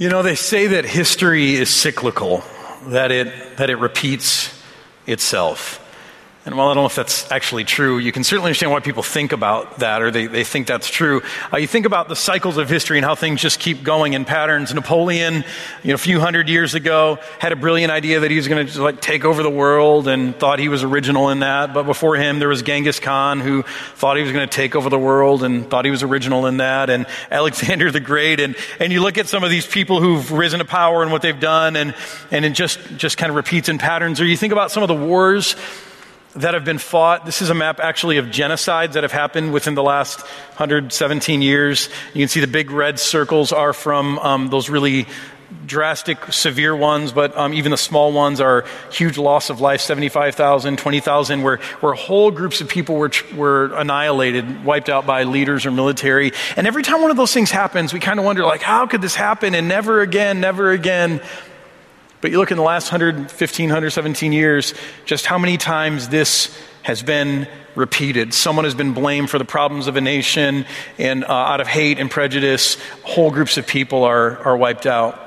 You know, they say that history is cyclical, that it, that it repeats itself. And while I don't know if that's actually true, you can certainly understand why people think about that or they, they think that's true. Uh, you think about the cycles of history and how things just keep going in patterns. Napoleon, you know, a few hundred years ago, had a brilliant idea that he was going to like take over the world and thought he was original in that. But before him, there was Genghis Khan who thought he was going to take over the world and thought he was original in that. And Alexander the Great. And, and you look at some of these people who've risen to power and what they've done and, and it just, just kind of repeats in patterns. Or you think about some of the wars that have been fought. This is a map actually of genocides that have happened within the last 117 years. You can see the big red circles are from um, those really drastic, severe ones, but um, even the small ones are huge loss of life 75,000, 20,000, where, where whole groups of people were, were annihilated, wiped out by leaders or military. And every time one of those things happens, we kind of wonder, like, how could this happen? And never again, never again. But you look in the last 115, 117 years, just how many times this has been repeated. Someone has been blamed for the problems of a nation, and uh, out of hate and prejudice, whole groups of people are, are wiped out.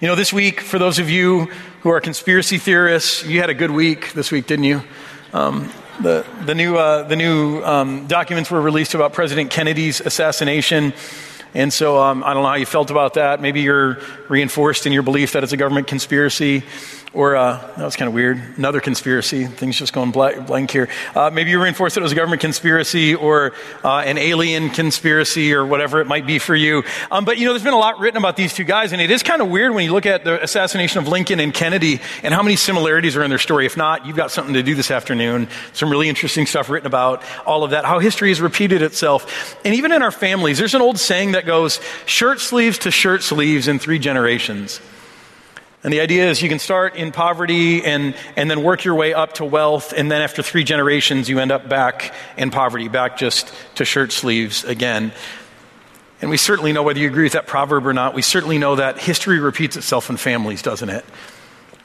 You know, this week, for those of you who are conspiracy theorists, you had a good week this week, didn't you? Um, the, the new, uh, the new um, documents were released about President Kennedy's assassination. And so um, I don't know how you felt about that. Maybe you're reinforced in your belief that it's a government conspiracy. Or, uh, that was kind of weird. Another conspiracy. Things just going blank here. Uh, maybe you reinforced that it was a government conspiracy or uh, an alien conspiracy or whatever it might be for you. Um, but, you know, there's been a lot written about these two guys, and it is kind of weird when you look at the assassination of Lincoln and Kennedy and how many similarities are in their story. If not, you've got something to do this afternoon. Some really interesting stuff written about all of that, how history has repeated itself. And even in our families, there's an old saying that goes shirt sleeves to shirt sleeves in three generations. And the idea is you can start in poverty and, and then work your way up to wealth, and then after three generations, you end up back in poverty, back just to shirt sleeves again. And we certainly know whether you agree with that proverb or not, we certainly know that history repeats itself in families, doesn't it?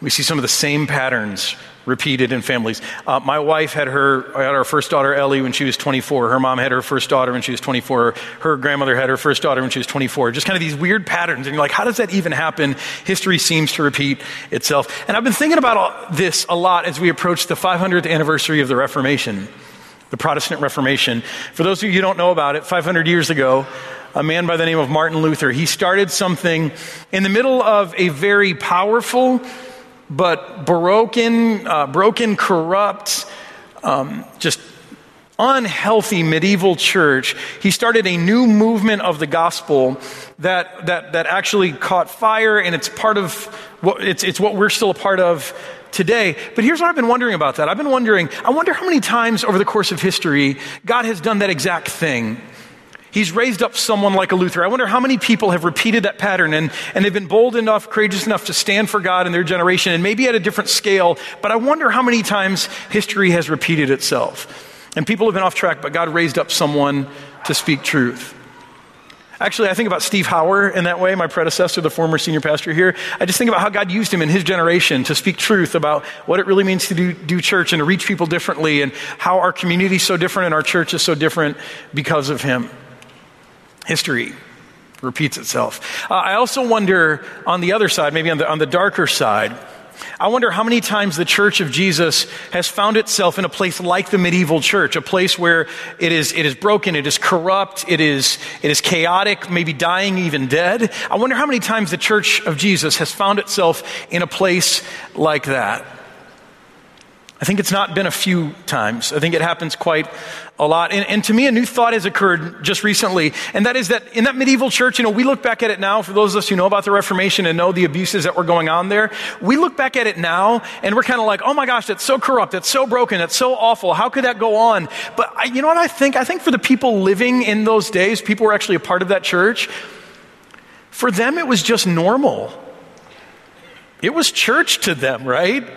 We see some of the same patterns repeated in families. Uh, my wife had her had our first daughter Ellie when she was 24. Her mom had her first daughter when she was 24. Her grandmother had her first daughter when she was 24. Just kind of these weird patterns, and you're like, how does that even happen? History seems to repeat itself. And I've been thinking about all, this a lot as we approach the 500th anniversary of the Reformation, the Protestant Reformation. For those of you who don't know about it, 500 years ago a man by the name of Martin Luther. He started something in the middle of a very powerful but broken, uh, broken, corrupt, um, just unhealthy medieval church, he started a new movement of the gospel that, that, that actually caught fire, and it's part of what, it's, it's what we're still a part of today. But here's what I've been wondering about that. I've been wondering, I wonder how many times over the course of history God has done that exact thing He's raised up someone like a Luther. I wonder how many people have repeated that pattern and, and they've been bold enough, courageous enough to stand for God in their generation and maybe at a different scale. But I wonder how many times history has repeated itself. And people have been off track, but God raised up someone to speak truth. Actually, I think about Steve Hauer in that way, my predecessor, the former senior pastor here. I just think about how God used him in his generation to speak truth about what it really means to do, do church and to reach people differently and how our community is so different and our church is so different because of him. History repeats itself. Uh, I also wonder on the other side, maybe on the, on the darker side, I wonder how many times the church of Jesus has found itself in a place like the medieval church, a place where it is, it is broken, it is corrupt, it is, it is chaotic, maybe dying, even dead. I wonder how many times the church of Jesus has found itself in a place like that. I think it's not been a few times. I think it happens quite a lot. And, and, to me, a new thought has occurred just recently, and that is that in that medieval church, you know, we look back at it now, for those of us who know about the Reformation and know the abuses that were going on there, we look back at it now, and we're kind of like, oh my gosh, that's so corrupt, that's so broken, that's so awful, how could that go on? But I, you know what I think? I think for the people living in those days, people were actually a part of that church, for them it was just normal. It was church to them, right?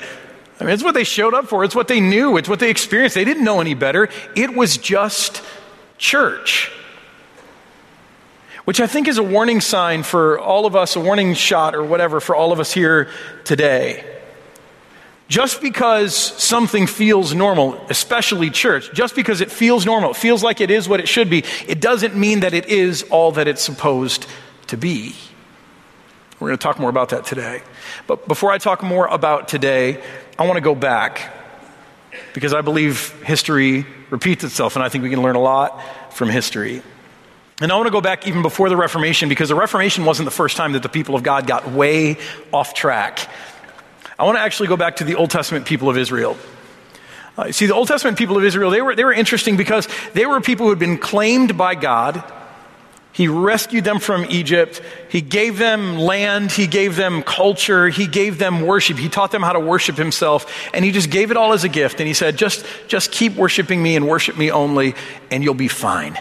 I mean, it's what they showed up for. It's what they knew. It's what they experienced. They didn't know any better. It was just church. Which I think is a warning sign for all of us, a warning shot or whatever for all of us here today. Just because something feels normal, especially church, just because it feels normal, it feels like it is what it should be, it doesn't mean that it is all that it's supposed to be. We're going to talk more about that today. But before I talk more about today, I want to go back because I believe history repeats itself, and I think we can learn a lot from history. And I want to go back even before the Reformation because the Reformation wasn't the first time that the people of God got way off track. I want to actually go back to the Old Testament people of Israel. Uh, see, the Old Testament people of Israel, they were, they were interesting because they were people who had been claimed by God he rescued them from Egypt. He gave them land. He gave them culture. He gave them worship. He taught them how to worship himself. And he just gave it all as a gift. And he said, just, just keep worshiping me and worship me only, and you'll be fine.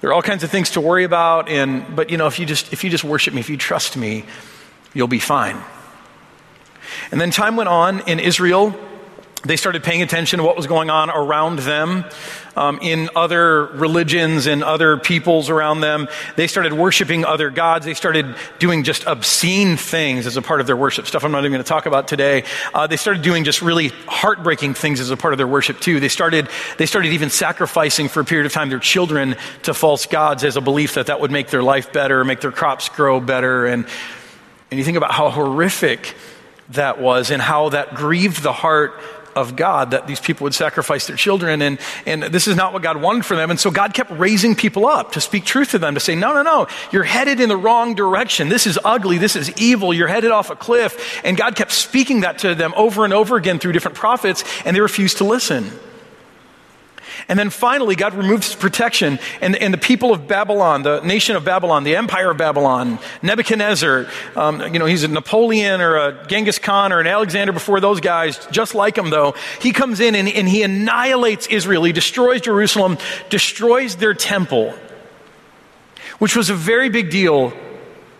There are all kinds of things to worry about. And, but you know, if you just, if you just worship me, if you trust me, you'll be fine. And then time went on in Israel. They started paying attention to what was going on around them um, in other religions and other peoples around them. They started worshiping other gods. They started doing just obscene things as a part of their worship, stuff I'm not even going to talk about today. Uh, they started doing just really heartbreaking things as a part of their worship, too. They started, they started even sacrificing for a period of time their children to false gods as a belief that that would make their life better, make their crops grow better. And, and you think about how horrific that was and how that grieved the heart of God that these people would sacrifice their children. And, and this is not what God wanted for them. And so God kept raising people up to speak truth to them, to say, no, no, no, you're headed in the wrong direction. This is ugly. This is evil. You're headed off a cliff. And God kept speaking that to them over and over again through different prophets, and they refused to listen. And then finally, God removes protection, and, and the people of Babylon, the nation of Babylon, the empire of Babylon, Nebuchadnezzar, um, you know, he's a Napoleon or a Genghis Khan or an Alexander before those guys, just like him though. He comes in and, and he annihilates Israel. He destroys Jerusalem, destroys their temple, which was a very big deal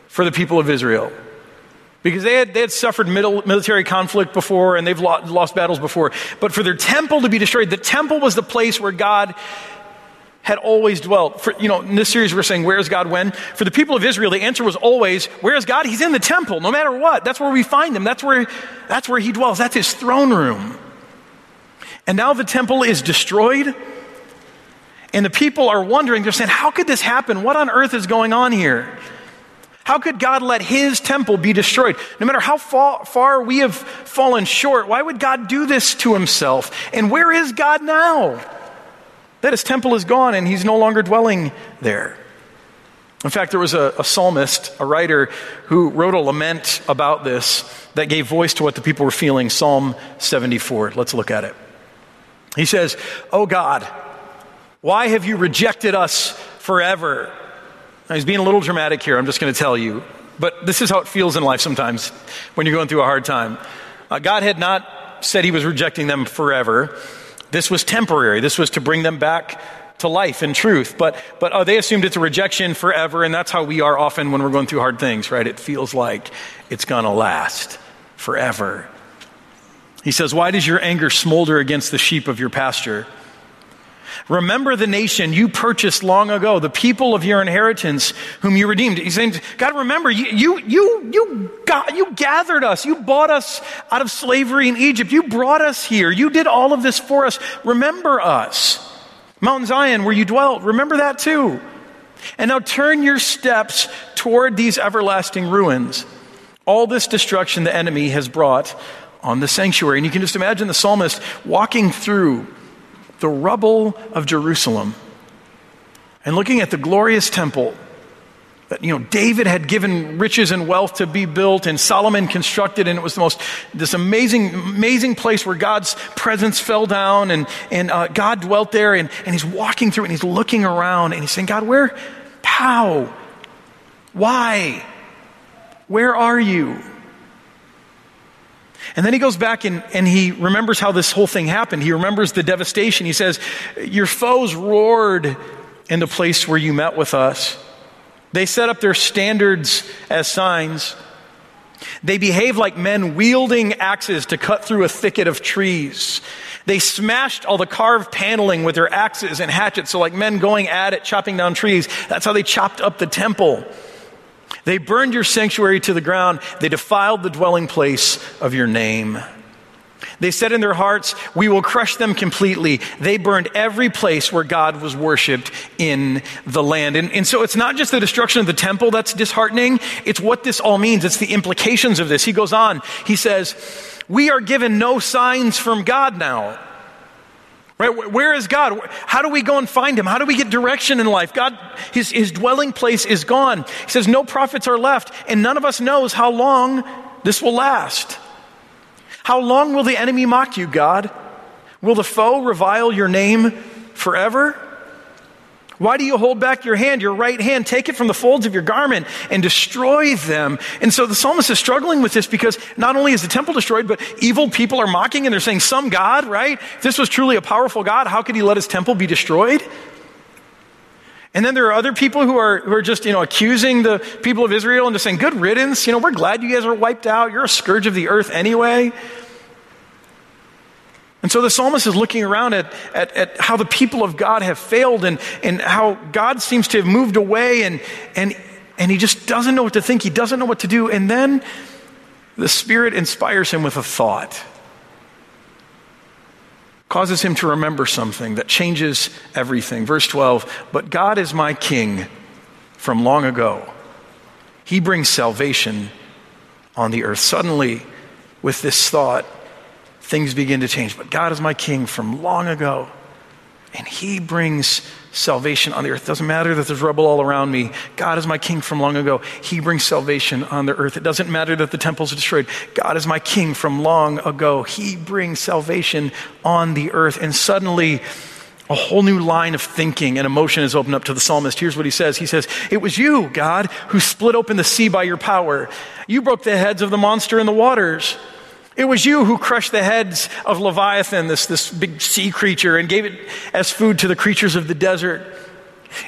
for the people of Israel because they had, they had suffered military conflict before and they've lost, lost battles before. But for their temple to be destroyed, the temple was the place where God had always dwelt. For, you know, in this series we're saying, where is God when? For the people of Israel, the answer was always, where is God? He's in the temple, no matter what. That's where we find him. That's where, that's where he dwells. That's his throne room. And now the temple is destroyed. And the people are wondering, they're saying, how could this happen? What on earth is going on here? How could God let his temple be destroyed? No matter how far, we have fallen short, why would God do this to himself? And where is God now? That his temple is gone and he's no longer dwelling there. In fact, there was a, a psalmist, a writer, who wrote a lament about this that gave voice to what the people were feeling. Psalm 74. Let's look at it. He says, Oh God, why have you rejected us forever? Now, he's being a little dramatic here, I'm just going to tell you. But this is how it feels in life sometimes when you're going through a hard time. Uh, God had not said he was rejecting them forever. This was temporary. This was to bring them back to life and truth. But, but uh, they assumed it's a rejection forever, and that's how we are often when we're going through hard things, right? It feels like it's going to last forever. He says, Why does your anger smolder against the sheep of your pasture? Remember the nation you purchased long ago, the people of your inheritance whom you redeemed. He's saying, God, remember, you, you, you, you, got, you gathered us. You bought us out of slavery in Egypt. You brought us here. You did all of this for us. Remember us. Mount Zion, where you dwelt. Remember that too. And now turn your steps toward these everlasting ruins. All this destruction the enemy has brought on the sanctuary. And you can just imagine the psalmist walking through the rubble of Jerusalem and looking at the glorious temple that you know David had given riches and wealth to be built and Solomon constructed. And it was the most this amazing amazing place where God's presence fell down and and uh, God dwelt there and and he's walking through and he's looking around and he's saying God where how why where are you and then he goes back and, and he remembers how this whole thing happened. He remembers the devastation. He says, Your foes roared in the place where you met with us. They set up their standards as signs. They behave like men wielding axes to cut through a thicket of trees. They smashed all the carved paneling with their axes and hatchets. So, like men going at it, chopping down trees, that's how they chopped up the temple. They burned your sanctuary to the ground. They defiled the dwelling place of your name. They said in their hearts, We will crush them completely. They burned every place where God was worshiped in the land. And, and, so it's not just the destruction of the temple that's disheartening, it's what this all means. It's the implications of this. He goes on, he says, We are given no signs from God now. Right? Where is God? How do we go and find him? How do we get direction in life? God, his, his dwelling place is gone. He says, No prophets are left, and none of us knows how long this will last. How long will the enemy mock you, God? Will the foe revile your name forever? Why do you hold back your hand, your right hand? Take it from the folds of your garment and destroy them. And so the psalmist is struggling with this because not only is the temple destroyed, but evil people are mocking and they're saying, Some God, right? If this was truly a powerful God, how could he let his temple be destroyed? And then there are other people who are, who are just, you know, accusing the people of Israel and just saying, good riddance. You know, we're glad you guys are wiped out. You're a scourge of the earth anyway. And so the psalmist is looking around at, at, at, how the people of God have failed and, and how God seems to have moved away and, and, and he just doesn't know what to think. He doesn't know what to do. And then the Spirit inspires him with a thought causes him to remember something that changes everything. Verse 12, but God is my king from long ago. He brings salvation on the earth. Suddenly, with this thought, things begin to change. But God is my king from long ago, and he brings salvation on the earth. It doesn't matter that there's rubble all around me. God is my king from long ago. He brings salvation on the earth. It doesn't matter that the temple's are destroyed. God is my king from long ago. He brings salvation on the earth. And suddenly, a whole new line of thinking and emotion is opened up to the psalmist. Here's what he says. He says, It was you, God, who split open the sea by your power. You broke the heads of the monster in the waters. It was you who crushed the heads of Leviathan, this, this big sea creature, and gave it as food to the creatures of the desert.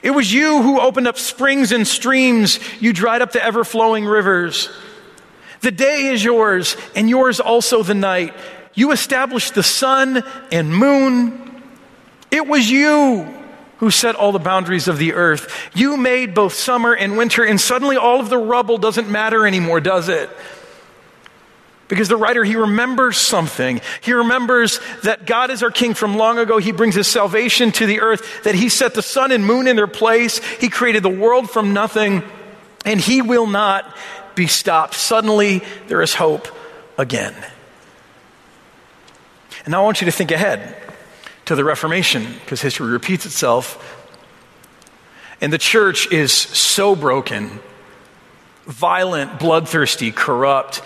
It was you who opened up springs and streams. You dried up the ever flowing rivers. The day is yours, and yours also the night. You established the sun and moon. It was you who set all the boundaries of the earth. You made both summer and winter, and suddenly all of the rubble doesn't matter anymore, does it? Because the writer, he remembers something. He remembers that God is our king from long ago. He brings his salvation to the earth, that he set the sun and moon in their place. He created the world from nothing, and he will not be stopped. Suddenly, there is hope again. And now I want you to think ahead to the Reformation, because history repeats itself. And the church is so broken, violent, bloodthirsty, corrupt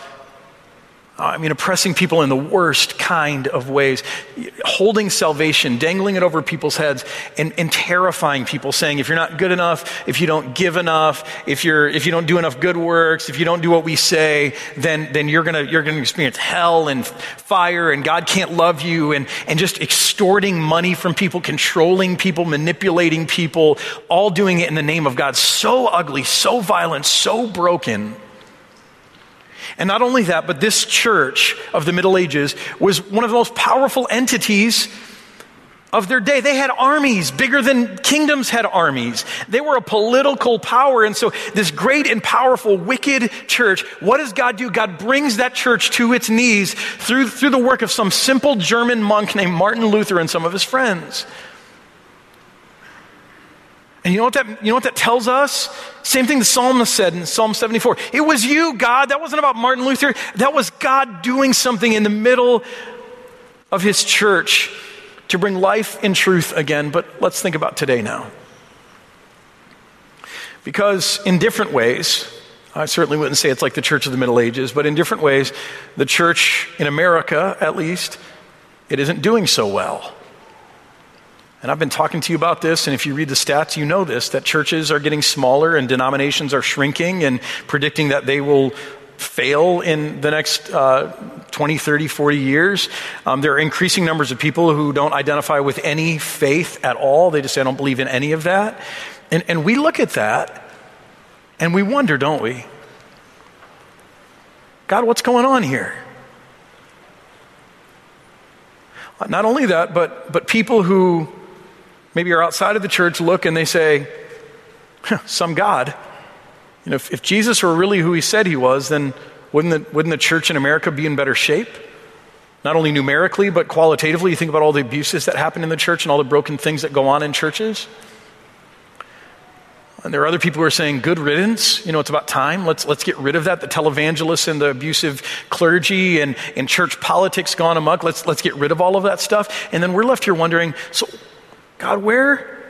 Uh, I mean, oppressing people in the worst kind of ways, holding salvation, dangling it over people's heads, and, and, terrifying people, saying, if you're not good enough, if you don't give enough, if, you're, if you don't do enough good works, if you don't do what we say, then, then you're going you're gonna experience hell and fire, and God can't love you, and, and just extorting money from people, controlling people, manipulating people, all doing it in the name of God. So ugly, so violent, so broken. And not only that, but this church of the Middle Ages was one of the most powerful entities of their day. They had armies bigger than kingdoms had armies. They were a political power. And so this great and powerful wicked church, what does God do? God brings that church to its knees through, through the work of some simple German monk named Martin Luther and some of his friends. And you know what that, you know what that tells us? Same thing the psalmist said in Psalm 74. It was you, God. That wasn't about Martin Luther. That was God doing something in the middle of his church to bring life and truth again. But let's think about today now. Because in different ways, I certainly wouldn't say it's like the church of the Middle Ages, but in different ways, the church in America, at least, it isn't doing so well. And I've been talking to you about this, and if you read the stats, you know this that churches are getting smaller and denominations are shrinking and predicting that they will fail in the next uh, 20, 30, 40 years. Um, there are increasing numbers of people who don't identify with any faith at all. They just say, I don't believe in any of that. And, and we look at that and we wonder, don't we? God, what's going on here? Not only that, but, but people who maybe are outside of the church look and they say, some God. You know, if, if, Jesus were really who he said he was, then wouldn't the, wouldn't the church in America be in better shape? Not only numerically, but qualitatively. You think about all the abuses that happen in the church and all the broken things that go on in churches. And there are other people who are saying, good riddance. You know, it's about time. Let's, let's get rid of that. The televangelists and the abusive clergy and, and church politics gone amok. Let's, let's get rid of all of that stuff. And then we're left here wondering, so, God, where,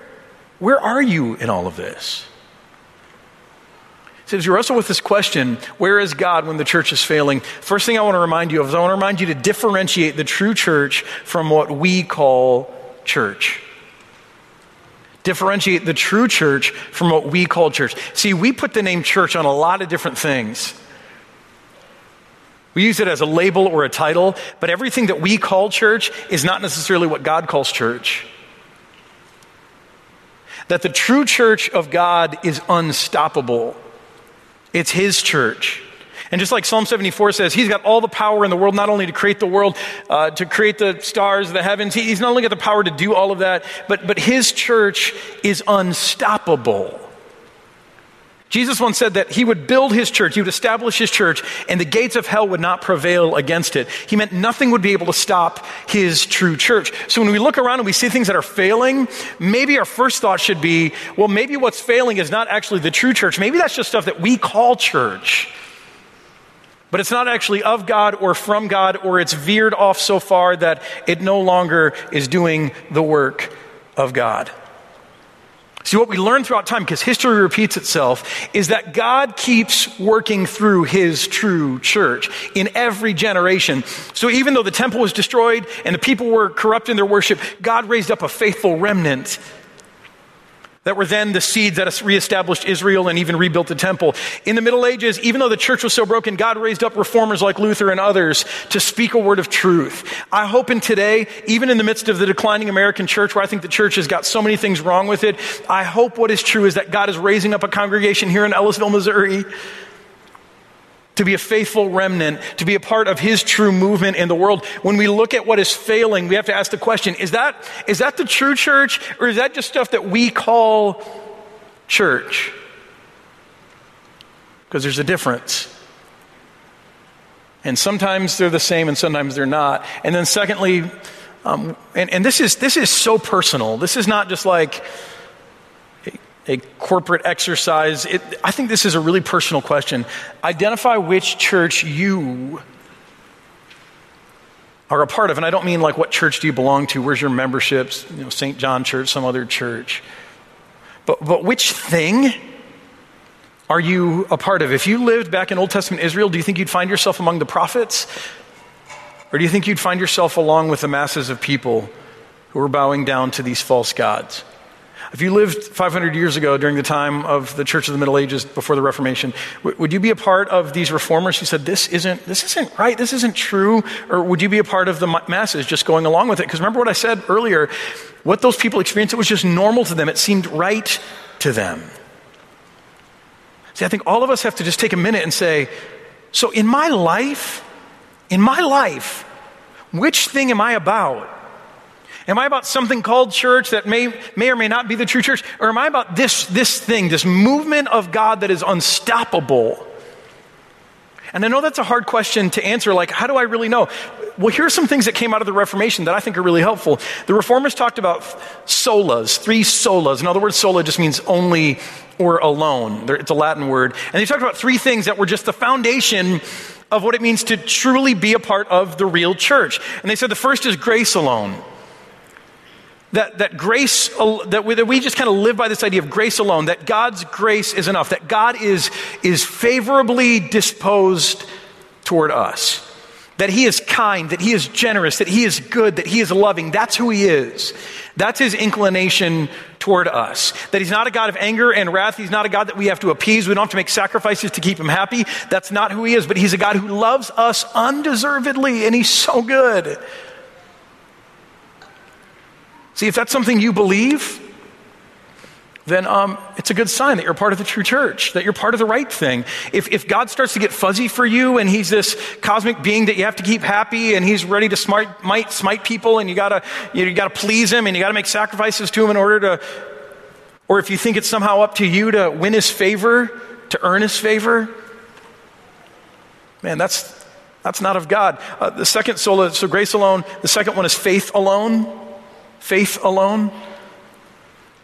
where are you in all of this? So as you wrestle with this question, where is God when the church is failing? First thing I want to remind you of is I want to remind you to differentiate the true church from what we call church differentiate the true church from what we call church. See, we put the name church on a lot of different things. We use it as a label or a title, but everything that we call church is not necessarily what God calls church. That the true church of God is unstoppable. It's His church. And just like Psalm 74 says, he's got all the power in the world, not only to create the world, uh, to create the stars, the heavens. He, he's not only got the power to do all of that, but, but his church is unstoppable. Jesus once said that he would build his church, he would establish his church, and the gates of hell would not prevail against it. He meant nothing would be able to stop his true church. So when we look around and we see things that are failing, maybe our first thought should be, well, maybe what's failing is not actually the true church. Maybe that's just stuff that we call church but it's not actually of God or from God, or it's veered off so far that it no longer is doing the work of God. See, what we learn throughout time, because history repeats itself, is that God keeps working through his true church in every generation. So even though the temple was destroyed and the people were corrupt in their worship, God raised up a faithful remnant that were then the seeds that reestablished Israel and even rebuilt the temple. In the Middle Ages, even though the church was so broken, God raised up reformers like Luther and others to speak a word of truth. I hope in today, even in the midst of the declining American church, where I think the church has got so many things wrong with it, I hope what is true is that God is raising up a congregation here in Ellisville, Missouri to be a faithful remnant, to be a part of his true movement in the world. When we look at what is failing, we have to ask the question, is that, is that the true church or is that just stuff that we call church? Because there's a difference. And sometimes they're the same and sometimes they're not. And then secondly, um, and, and this is, this is so personal. This is not just like, a corporate exercise. It, I think this is a really personal question. Identify which church you are a part of. And I don't mean like what church do you belong to? Where's your memberships? You know, St. John Church, some other church. But, but which thing are you a part of? If you lived back in Old Testament Israel, do you think you'd find yourself among the prophets? Or do you think you'd find yourself along with the masses of people who are bowing down to these false gods? If you lived 500 years ago during the time of the Church of the Middle Ages before the Reformation, w- would you be a part of these reformers who said, this isn't, this isn't right, this isn't true? Or would you be a part of the masses just going along with it? Because remember what I said earlier, what those people experienced, it was just normal to them. It seemed right to them. See, I think all of us have to just take a minute and say, so in my life, in my life, which thing am I about? Am I about something called church that may, may or may not be the true church? Or am I about this, this thing, this movement of God that is unstoppable? And I know that's a hard question to answer. Like, how do I really know? Well, here are some things that came out of the Reformation that I think are really helpful. The Reformers talked about solas, three solas. In other words, sola just means only or alone. It's a Latin word. And they talked about three things that were just the foundation of what it means to truly be a part of the real church. And they said the first is grace alone that, that grace, that we, that we just kind of live by this idea of grace alone, that God's grace is enough, that God is, is favorably disposed toward us, that He is kind, that He is generous, that He is good, that He is loving. That's who He is. That's His inclination toward us. That He's not a God of anger and wrath. He's not a God that we have to appease. We don't have to make sacrifices to keep Him happy. That's not who He is, but He's a God who loves us undeservedly, and He's so good. See, if that's something you believe, then um, it's a good sign that you're part of the true church, that you're part of the right thing. If, if God starts to get fuzzy for you and he's this cosmic being that you have to keep happy and he's ready to smite, might, smite people and you gotta, you, gotta please him and you gotta make sacrifices to him in order to, or if you think it's somehow up to you to win his favor, to earn his favor, man, that's, That's not of God. Uh, the second sola, so grace alone. The second one is faith alone. Faith alone.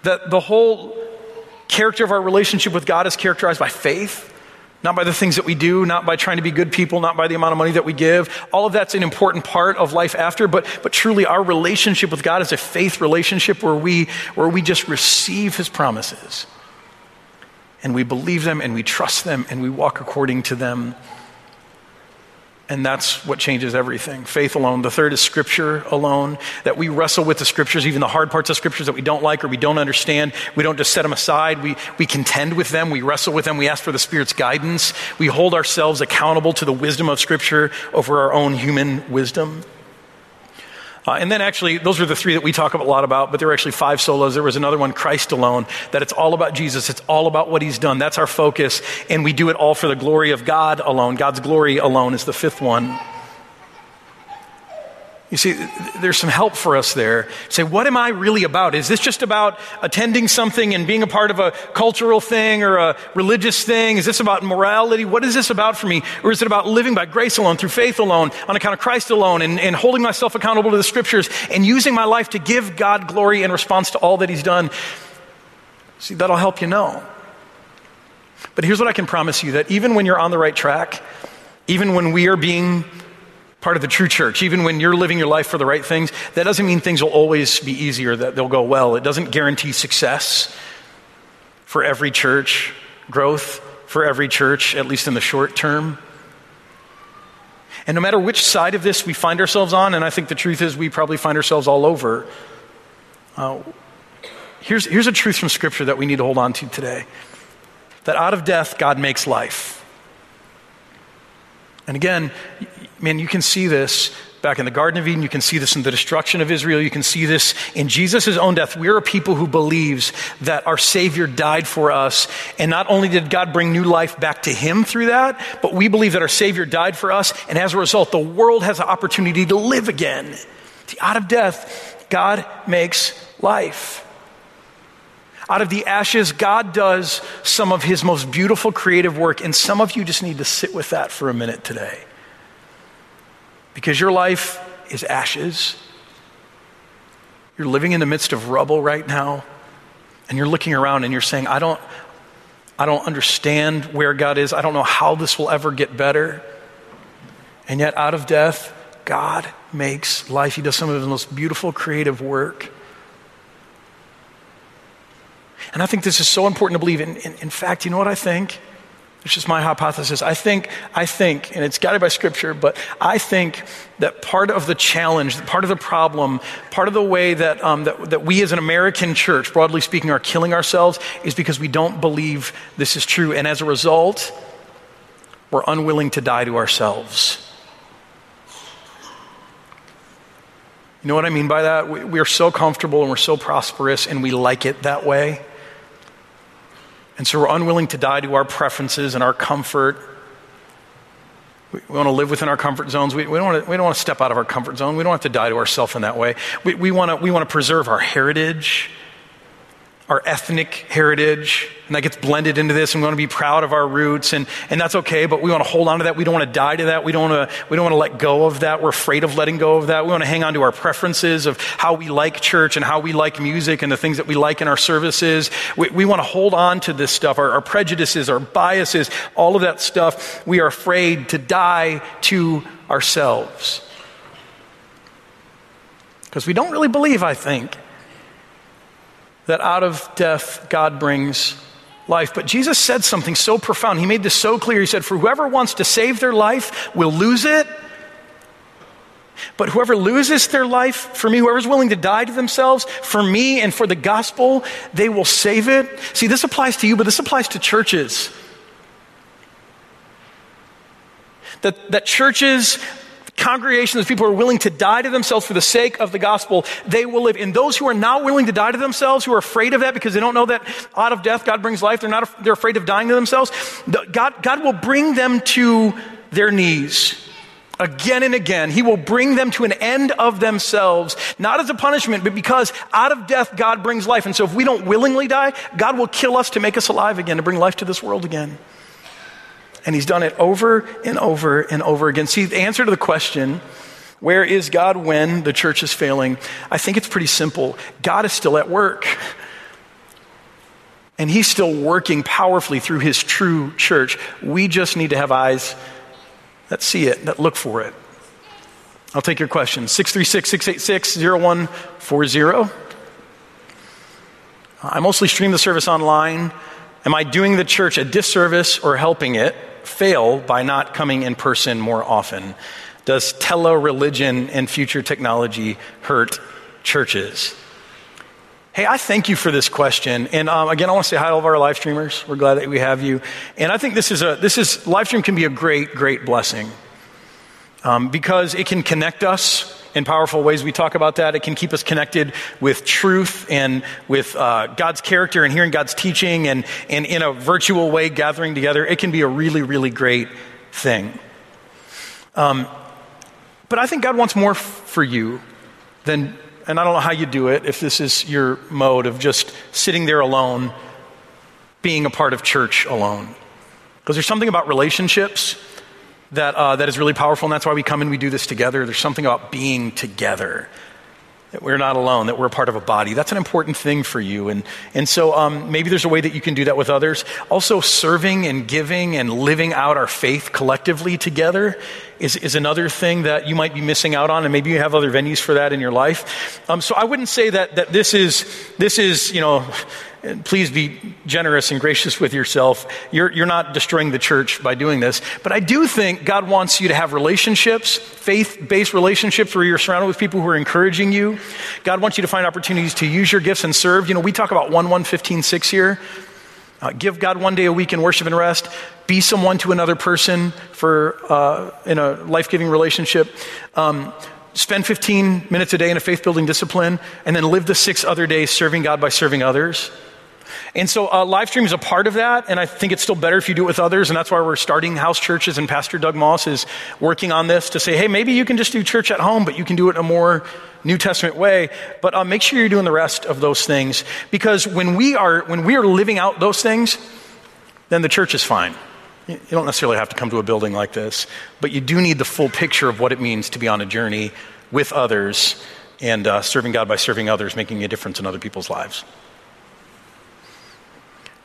That the whole character of our relationship with God is characterized by faith, not by the things that we do, not by trying to be good people, not by the amount of money that we give. All of that's an important part of life after, but, but truly our relationship with God is a faith relationship where we, where we just receive His promises. And we believe them and we trust them and we walk according to them. And that's what changes everything. Faith alone. The third is scripture alone. That we wrestle with the scriptures, even the hard parts of scriptures that we don't like or we don't understand. We don't just set them aside. We, we contend with them. We wrestle with them. We ask for the Spirit's guidance. We hold ourselves accountable to the wisdom of scripture over our own human wisdom. Uh, and then actually, those are the three that we talk a lot about, but there were actually five solas. There was another one, Christ alone, that it's all about Jesus. It's all about what he's done. That's our focus. And we do it all for the glory of God alone. God's glory alone is the fifth one. You see, there's some help for us there. Say, what am I really about? Is this just about attending something and being a part of a cultural thing or a religious thing? Is this about morality? What is this about for me? Or is it about living by grace alone, through faith alone, on account of Christ alone, and, and holding myself accountable to the scriptures and using my life to give God glory in response to all that He's done? See, that'll help you know. But here's what I can promise you that even when you're on the right track, even when we are being part of the true church. Even when you're living your life for the right things, that doesn't mean things will always be easier, that they'll go well. It doesn't guarantee success for every church, growth for every church, at least in the short term. And no matter which side of this we find ourselves on, and I think the truth is we probably find ourselves all over, uh, here's, here's a truth from Scripture that we need to hold on to today that out of death, God makes life. And again, man, you can see this back in the Garden of Eden. You can see this in the destruction of Israel. You can see this in Jesus' own death. We're a people who believes that our Savior died for us. And not only did God bring new life back to Him through that, but we believe that our Savior died for us. And as a result, the world has an opportunity to live again. Out of death, God makes life. Out of the ashes, God does some of his most beautiful creative work, and some of you just need to sit with that for a minute today. Because your life is ashes. You're living in the midst of rubble right now, and you're looking around and you're saying, I don't, I don't understand where God is. I don't know how this will ever get better. And yet, out of death, God makes life. He does some of his most beautiful creative work. And I think this is so important to believe. In, in, in fact, you know what I think? It's just my hypothesis. I think, I think, and it's guided by scripture, but I think that part of the challenge, part of the problem, part of the way that, um, that, that we as an American church, broadly speaking, are killing ourselves is because we don't believe this is true. And as a result, we're unwilling to die to ourselves. You know what I mean by that? We, we are so comfortable and we're so prosperous and we like it that way. And so we're unwilling to die to our preferences and our comfort. We, we want to live within our comfort zones. We, we, don't want to, we don't want to step out of our comfort zone. We don't have to die to ourselves in that way. We, we, want to, we want to preserve our heritage our ethnic heritage, and that gets blended into this, and we want to be proud of our roots, and, and that's okay, but we want to hold on to that. We don't want to die to that. We don't want to, we don't want to let go of that. We're afraid of letting go of that. We want to hang on to our preferences of how we like church and how we like music and the things that we like in our services. We, we want to hold on to this stuff, our, our prejudices, our biases, all of that stuff. We are afraid to die to ourselves. Because we don't really believe, I think, that out of death God brings life. But Jesus said something so profound. He made this so clear. He said, For whoever wants to save their life will lose it. But whoever loses their life for me, whoever's willing to die to themselves for me and for the gospel, they will save it. See, this applies to you, but this applies to churches. That, that churches congregations people who are willing to die to themselves for the sake of the gospel, they will live. And those who are not willing to die to themselves, who are afraid of that because they don't know that out of death God brings life, they're not they're afraid of dying to themselves. God, God will bring them to their knees again and again. He will bring them to an end of themselves, not as a punishment, but because out of death God brings life. And so if we don't willingly die, God will kill us to make us alive again, to bring life to this world again. And he's done it over and over and over again. See, the answer to the question, where is God when the church is failing? I think it's pretty simple. God is still at work. And he's still working powerfully through his true church. We just need to have eyes that see it, that look for it. I'll take your questions. 636 686 0140. I mostly stream the service online. Am I doing the church a disservice or helping it fail by not coming in person more often? Does tele religion and future technology hurt churches? Hey, I thank you for this question. And um, again, I want to say hi to all of our live streamers. We're glad that we have you. And I think this is a, this is, live stream can be a great, great blessing um, because it can connect us in powerful ways. We talk about that. It can keep us connected with truth and with uh, God's character and hearing God's teaching and, and in a virtual way gathering together. It can be a really, really great thing. Um, but I think God wants more f- for you than and I don't know how you do it, if this is your mode of just sitting there alone, being a part of church alone. Because there's something about relationships that, uh, that is really powerful, and that's why we come and we do this together. There's something about being together that we're not alone, that we're a part of a body. That's an important thing for you. And, and so um, maybe there's a way that you can do that with others. Also, serving and giving and living out our faith collectively together is, is another thing that you might be missing out on. And maybe you have other venues for that in your life. Um, so I wouldn't say that, that this is, this is, you know, please be generous and gracious with yourself. You're, you're not destroying the church by doing this. But I do think God wants you to have relationships, faith based relationships where you're surrounded with people who are encouraging you. God wants you to find opportunities to use your gifts and serve. You know, we talk about 1 1 15 6 here. Uh, give God one day a week in worship and rest. Be someone to another person for uh, in a life giving relationship. Um, spend 15 minutes a day in a faith building discipline, and then live the six other days serving God by serving others. And so uh, live stream is a part of that, and I think it's still better if you do it with others, and that's why we're starting house churches, and Pastor Doug Moss is working on this to say, hey, maybe you can just do church at home, but you can do it in a more New Testament way. But uh, make sure you're doing the rest of those things, because when we are when we are living out those things, then the church is fine. You don't necessarily have to come to a building like this, but you do need the full picture of what it means to be on a journey with others and uh, serving God by serving others, making a difference in other people's lives.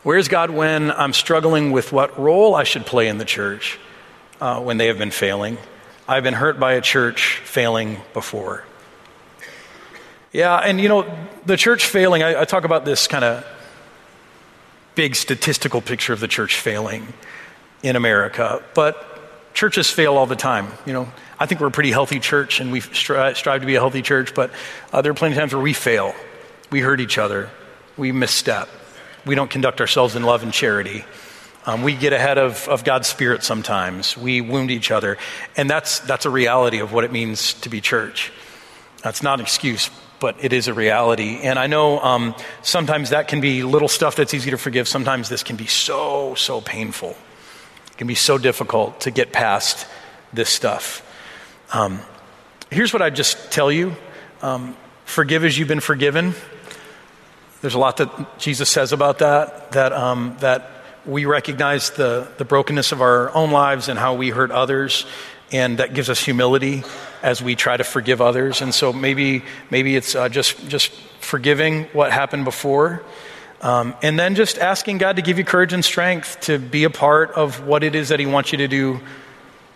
Where's God when I'm struggling with what role I should play in the church uh, when they have been failing? I've been hurt by a church failing before. Yeah, and you know, the church failing, I, I talk about this kind of big statistical picture of the church failing in America, but churches fail all the time. You know, I think we're a pretty healthy church and we strive, strive to be a healthy church, but uh, there are plenty of times where we fail. We hurt each other, we misstep we don't conduct ourselves in love and charity. Um, we get ahead of, of God's Spirit sometimes. We wound each other. And that's, that's a reality of what it means to be church. That's not an excuse, but it is a reality. And I know um, sometimes that can be little stuff that's easy to forgive. Sometimes this can be so, so painful. Can be so difficult to get past this stuff. Um, here's what I just tell you um, forgive as you've been forgiven. There's a lot that Jesus says about that, that, um, that we recognize the, the brokenness of our own lives and how we hurt others, and that gives us humility as we try to forgive others. And so maybe, maybe it's uh, just, just forgiving what happened before. Um, and then just asking God to give you courage and strength to be a part of what it is that He wants you to do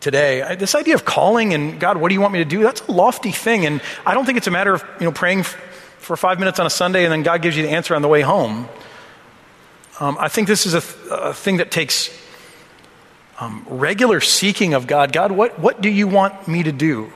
today. I, this idea of calling and God, what do you want me to do? That's a lofty thing. And I don't think it's a matter of you know, praying for five minutes on a Sunday and then God gives you the answer on the way home. Um, I think this is a, th- a thing that takes um, regular seeking of God. God, what, what do you want me to do?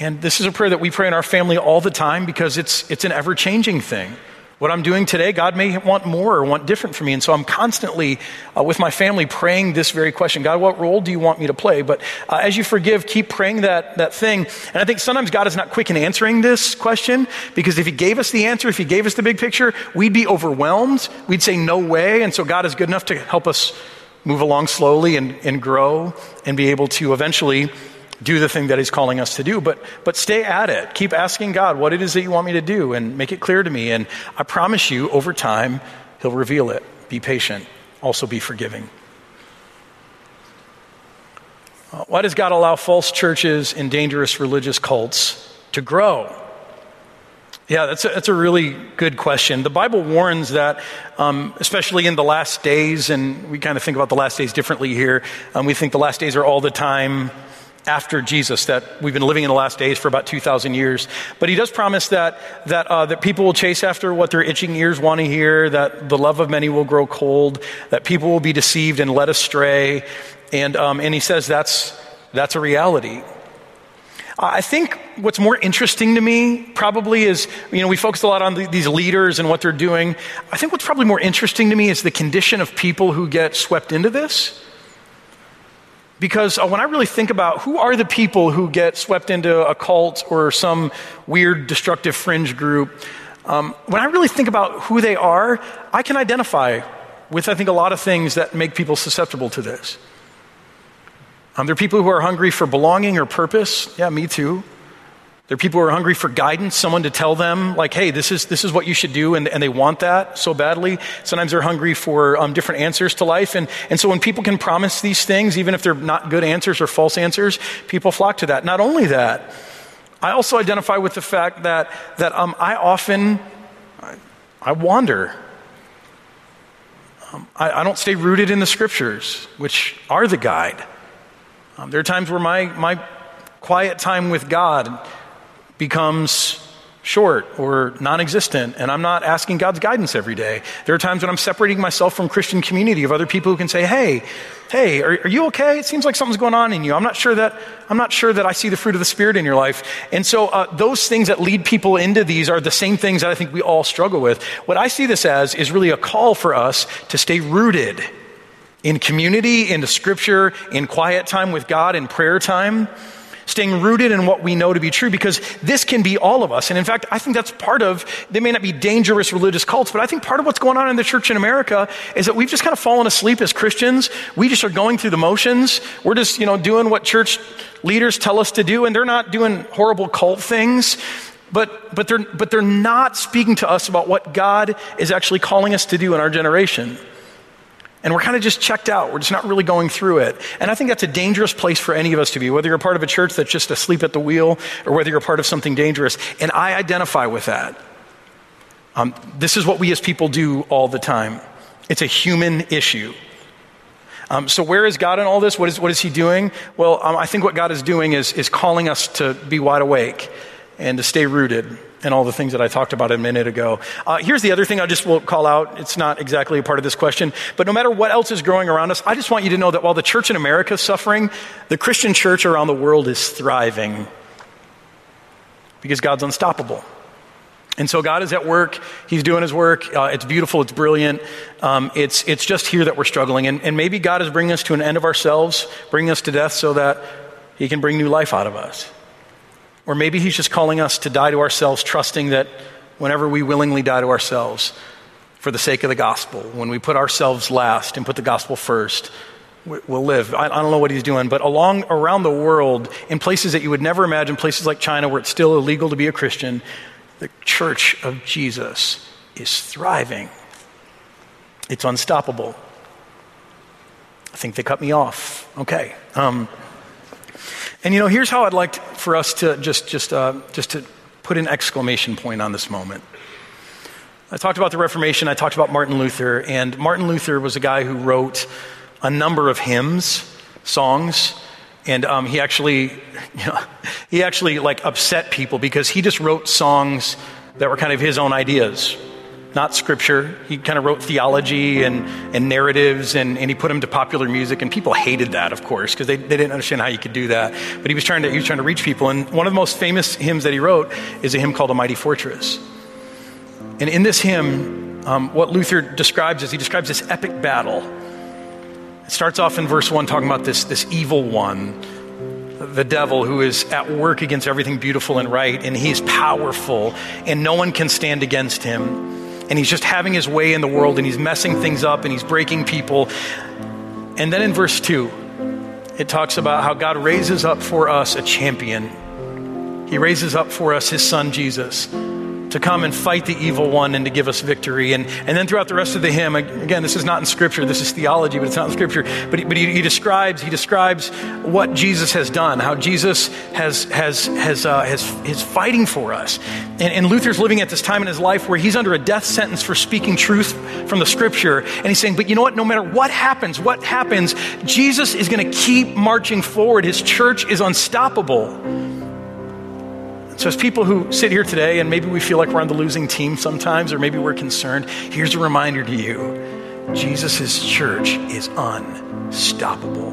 And this is a prayer that we pray in our family all the time because it's, it's an ever changing thing. What I'm doing today, God may want more or want different for me. And so I'm constantly uh, with my family praying this very question God, what role do you want me to play? But uh, as you forgive, keep praying that, that thing. And I think sometimes God is not quick in answering this question because if He gave us the answer, if He gave us the big picture, we'd be overwhelmed. We'd say, no way. And so God is good enough to help us move along slowly and, and grow and be able to eventually do the thing that he's calling us to do, but, but stay at it. Keep asking God what it is that you want me to do and make it clear to me. And I promise you, over time, he'll reveal it. Be patient. Also be forgiving. Uh, why does God allow false churches and dangerous religious cults to grow? Yeah, that's a, that's a really good question. The Bible warns that, um, especially in the last days, and we kind of think about the last days differently here. Um, we think the last days are all the time after Jesus, that we've been living in the last days for about 2,000 years. But he does promise that, that, uh, that people will chase after what their itching ears want to hear, that the love of many will grow cold, that people will be deceived and led astray. And, um, and he says that's, that's a reality. I think what's more interesting to me probably is, you know, we focus a lot on the, these leaders and what they're doing. I think what's probably more interesting to me is the condition of people who get swept into this. Because uh, when I really think about who are the people who get swept into a cult or some weird destructive fringe group, um, when I really think about who they are, I can identify with, I think, a lot of things that make people susceptible to this. Um, there are people who are hungry for belonging or purpose. Yeah, me too. There are people who are hungry for guidance, someone to tell them, like, hey, this is, this is what you should do, and, and they want that so badly. Sometimes they're hungry for um, different answers to life. And, and so when people can promise these things, even if they're not good answers or false answers, people flock to that. Not only that, I also identify with the fact that, that um, I often, I, I wander. Um, I, I don't stay rooted in the scriptures, which are the guide. Um, there are times where my, my quiet time with God becomes short or non existent, and I'm not asking God's guidance every day. There are times when I'm separating myself from Christian community of other people who can say, Hey, hey, are, are, you okay? It seems like something's going on in you. I'm not sure that, I'm not sure that I see the fruit of the Spirit in your life. And so, uh, those things that lead people into these are the same things that I think we all struggle with. What I see this as is really a call for us to stay rooted in community, into scripture, in quiet time with God, in prayer time, staying rooted in what we know to be true because this can be all of us. And in fact, I think that's part of, they may not be dangerous religious cults, but I think part of what's going on in the church in America is that we've just kind of fallen asleep as Christians. We just are going through the motions. We're just, you know, doing what church leaders tell us to do, and they're not doing horrible cult things. But, but, they're, but they're not speaking to us about what God is actually calling us to do in our generation and we're kind of just checked out. We're just not really going through it. And I think that's a dangerous place for any of us to be, whether you're part of a church that's just asleep at the wheel or whether you're part of something dangerous. And I identify with that. Um, this is what we as people do all the time. It's a human issue. Um, so, where is God in all this? What is, what is He doing? Well, um, I think what God is doing is, is calling us to be wide awake and to stay rooted and all the things that I talked about a minute ago. Uh, here's the other thing I just will call out. It's not exactly a part of this question, but no matter what else is growing around us, I just want you to know that while the church in America is suffering, the Christian church around the world is thriving because God's unstoppable. And so God is at work. He's doing his work. Uh, it's beautiful. It's brilliant. Um, it's, it's just here that we're struggling. And, and maybe God is bringing us to an end of ourselves, bringing us to death so that he can bring new life out of us. Or maybe He's just calling us to die to ourselves, trusting that whenever we willingly die to ourselves for the sake of the gospel, when we put ourselves last and put the gospel first, we'll live. I, don't know what He's doing, but along around the world, in places that you would never imagine, places like China where it's still illegal to be a Christian, the church of Jesus is thriving. It's unstoppable. I think they cut me off. Okay. Um, and you know, here's how I'd like for us to just, just, uh, just to put an exclamation point on this moment. I talked about the Reformation, I talked about Martin Luther, and Martin Luther was a guy who wrote a number of hymns, songs, and um, he actually, you know, he actually like upset people because he just wrote songs that were kind of his own ideas not scripture. He kind of wrote theology and, and narratives and, and he put them to popular music. And people hated that, of course, because they, they didn't understand how you could do that. But he was, trying to, he was trying to reach people. And one of the most famous hymns that he wrote is a hymn called A Mighty Fortress. And in this hymn, um, what Luther describes is he describes this epic battle. It starts off in verse 1 talking about this, this evil one, the devil who is at work against everything beautiful and right, and he's powerful, and no one can stand against him and he's just having his way in the world and he's messing things up and he's breaking people. And then in verse 2, it talks about how God raises up for us a champion. He raises up for us his son Jesus to come and fight the evil one and to give us victory. And, and then throughout the rest of the hymn, again, this is not in Scripture, this is theology, but it's not in Scripture. But, he, but he, he describes, he describes what Jesus has done, how Jesus has, has, has, uh, has, is fighting for us. And, and Luther's living at this time in his life where he's under a death sentence for speaking truth from the Scripture. And he's saying, but you know what? No matter what happens, what happens, Jesus is going to keep marching forward. His church is unstoppable. So, as people who sit here today and maybe we feel like we're on the losing team sometimes, or maybe we're concerned, here's a reminder to you Jesus' church is unstoppable.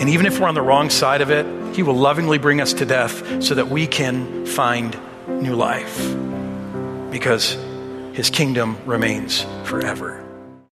And even if we're on the wrong side of it, He will lovingly bring us to death so that we can find new life because His kingdom remains forever.